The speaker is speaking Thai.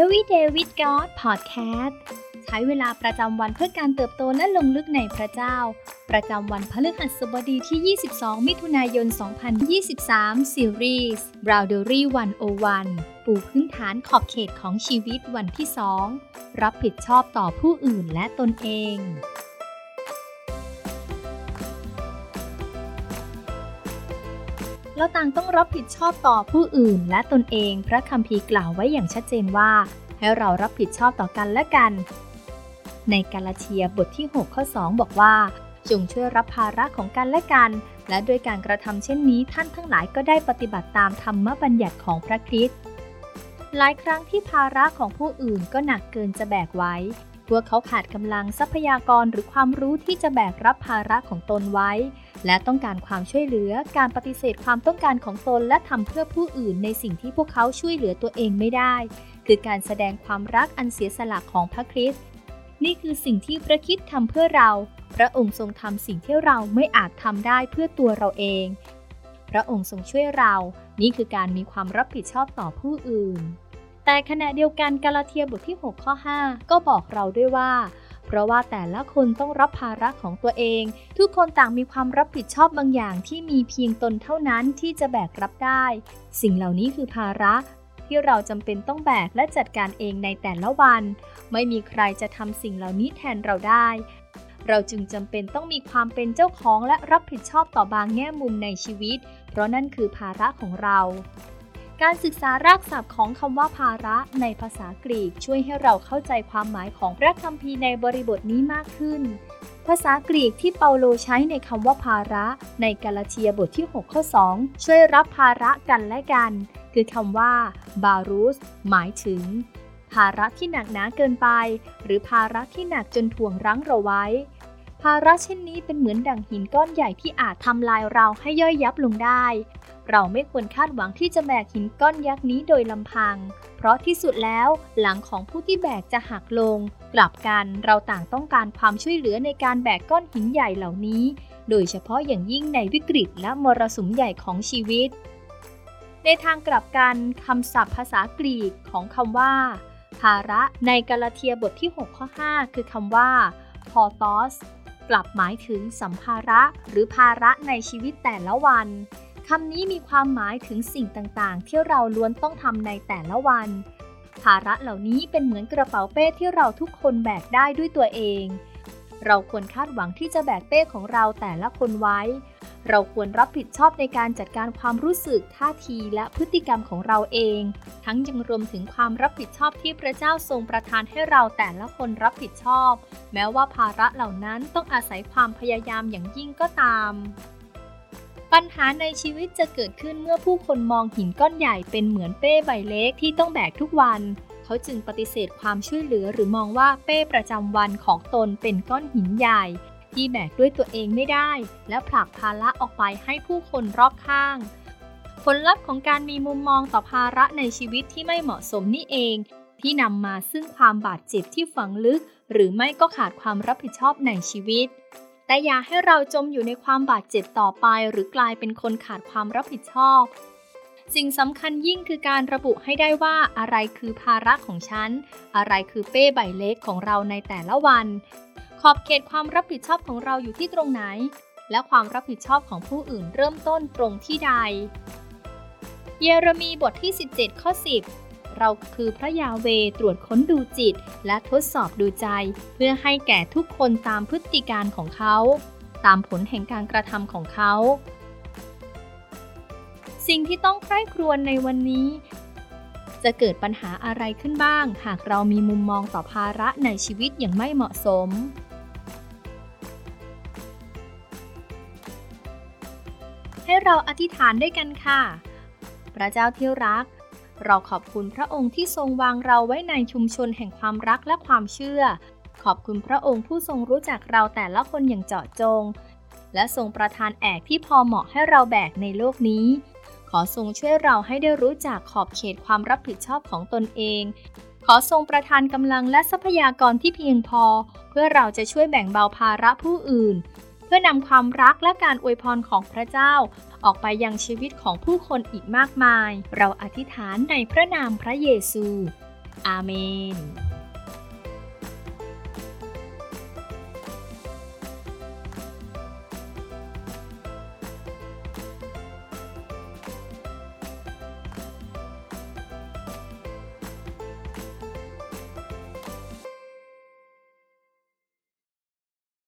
Everyday with God Podcast ใช้เวลาประจำวันเพื่อการเติบโตและลงลึกในพระเจ้า ประจำวันพฤหัสบดีที่ 22 มิถุนายน 2023 ซีรีส์ Boundary 101 ปูพื้นฐานขอบเขตของชีวิตวันที่ 2 รับผิดชอบต่อผู้อื่นและตนเอง เราต่างต้องรับผิดชอบต่อผู้อื่นและตนเอง พระคัมภีร์กล่าวไว้อย่างชัดเจนว่า ให้เรารับผิดชอบต่อกันและกัน ในกาลาเทียบทที่ 6 ข้อ 2 บอกว่า จงช่วยรับภาระของกันและกัน และด้วยการกระทำเช่นนี้ท่านทั้งหลายก็ได้ปฏิบัติตามธรรมบัญญัติของพระคริสต์ หลายครั้งที่ภาระของผู้อื่นก็หนักเกินจะแบกไว้ พวกเขาขาดกำลังทรัพยากรหรือความรู้ที่จะแบกรับภาระของตนไว้ และต้องการความช่วยเหลือ การปฏิเสธความต้องการของตนและทำเพื่อผู้อื่นในสิ่งที่พวกเขาช่วยเหลือตัวเองไม่ได้ คือการแสดงความรักอันเสียสละของพระคริสต์นี่คือสิ่งที่พระคิดทำเพื่อเรา พระองค์ทรงทำสิ่งที่เราไม่อาจทำได้เพื่อตัวเราเอง พระองค์ทรงช่วยเรา นี่คือการมีความรับผิดชอบต่อผู้อื่น แต่ขณะเดียวกันกาลาเทียบทที่ 6 ข้อ 5 ก็บอกเราด้วยว่า เพราะว่าแต่ละคนต้องรับภาระของตัวเอง ทุกคนต่างมีความรับผิดชอบบางอย่างที่มีเพียงตนเท่านั้นที่จะแบกรับได้ สิ่งเหล่านี้คือภาระที่เราจำเป็นต้องแบกและจัดการเองในแต่ละวัน ไม่มีใครจะทำสิ่งเหล่านี้แทนเราได้ เราจึงจำเป็นต้องมีความเป็นเจ้าของและรับผิดชอบต่อบางแง่มุมในชีวิต เพราะนั่นคือภาระของเรา การศึกษารากศัพท์ของคำว่าภาระในภาษากรีกช่วยให้เราเข้าใจความหมายของพระคัมภีร์ในบริบทนี้มากขึ้น ภาษากรีกที่เปาโลใช้ในคำว่าภาระในกาลาเทียบทที่ 6 ข้อ 2 ช่วยรับภาระกันและกัน คือคำว่าบารุสหมายถึง ภาระที่หนักหนาเกินไป หรือภาระที่หนักจนถ่วงรั้งเราไว้ ภาระเช่นนี้เป็นเหมือนดั่งหินก้อนใหญ่ที่อาจทำลายเราให้ย่อยยับลงได้ เราไม่ควรคาดหวังที่จะแบกหินก้อนยักษ์นี้โดยลำพัง เพราะที่สุดแล้วหลังของผู้ที่แบกจะหักลง กลับกันเราต่างต้องการความช่วยเหลือในการแบกก้อนหินใหญ่เหล่านี้ โดยเฉพาะอย่างยิ่งในวิกฤตและมรสุมใหญ่ของชีวิต ในทางกลับกันคำศัพท์ภาษากรีกของคำว่า ภาระในกาลาเทียบทที่ 6 ข้อ 5 คือคำว่าพอตอส กลับหมายถึงสัมภาระหรือภาระในชีวิตแต่ละวันคำนี้มีความหมายถึงสิ่งต่างๆ ที่เราล้วนต้องทำในแต่ละวัน ภาระเหล่านี้เป็นเหมือนกระเป๋าเป้ที่เราทุกคนแบกได้ด้วยตัวเอง เราควรคาดหวังที่จะแบกเป้ของเราแต่ละคนไว้ เราควรรับผิดชอบในการจัดการความรู้สึกท่าทีและพฤติกรรมของเราเอง ทั้งยังรวมถึงความรับผิดชอบที่พระเจ้าทรงประทานให้เราแต่ละคนรับผิดชอบ แม้ว่าภาระเหล่านั้นต้องอาศัยความพยายามอย่างยิ่งก็ตาม ปัญหาในชีวิตจะเกิดขึ้นเมื่อผู้คนมองหินก้อนใหญ่เป็นเหมือนเป้ใบเล็กที่ต้องแบกทุกวันเขาจึงปฏิเสธความช่วยเหลือหรือมองว่าเป้ประจำวันของตนเป็นก้อนหินใหญ่ ที่แบกด้วยตัวเองไม่ได้ และผลักภาระออกไปให้ผู้คนรอบข้าง ผลลัพธ์ของการมีมุมมองต่อภาระในชีวิตที่ไม่เหมาะสมนี่เอง ที่นำมาซึ่งความบาดเจ็บที่ฝังลึก หรือไม่ก็ขาดความรับผิดชอบในชีวิต แต่อย่าให้เราจมอยู่ในความบาดเจ็บต่อไป หรือกลายเป็นคนขาดความรับผิดชอบสิ่งสำคัญยิ่งคือการระบุให้ได้ว่าอะไรคือภาระของฉัน อะไรคือเป้ใบเล็กของเราในแต่ละวัน อบเขตความรับผิดชอบของเราอยู่ที่ตรงไหน และความรับผิดชอบของผู้อื่นเริ่มต้นตรงที่ใด เยเรมีบทที่ 17 ข้อ 10 เราคือพระยาเวตรวจค้นดูจิต และทดสอบดูใจ เพื่อให้แก่ทุกคนตามพฤติการของเขา ตามผลแห่งการกระทำของเขา สิ่งที่ต้องใคร่ครวญในวันนี้จะเกิดปัญหาอะไรขึ้นบ้าง หากเรามีมุมมองต่อภาระในชีวิตอย่างไม่เหมาะสม ให้เราอธิษฐานด้วยกันค่ะ พระเจ้าที่รัก เราขอบคุณพระองค์ที่ทรงวางเราไว้ในชุมชนแห่งความรักและความเชื่อ ขอบคุณพระองค์ผู้ทรงรู้จักเราแต่ละคนอย่างเจาะจง และทรงประทานแอกที่พอเหมาะให้เราแบกในโลกนี้ ขอทรงช่วยเราให้ได้รู้จักขอบเขตความรับผิดชอบของตนเอง ขอทรงประทานกำลังและทรัพยากรที่เพียงพอ เพื่อเราจะช่วยแบ่งเบาภาระผู้อื่น เพื่อนำความรักและการอวยพรของพระเจ้า ออกไปยังชีวิตของผู้คนอีกมากมาย เราอธิษฐานในพระนามพระเยซู อาเมน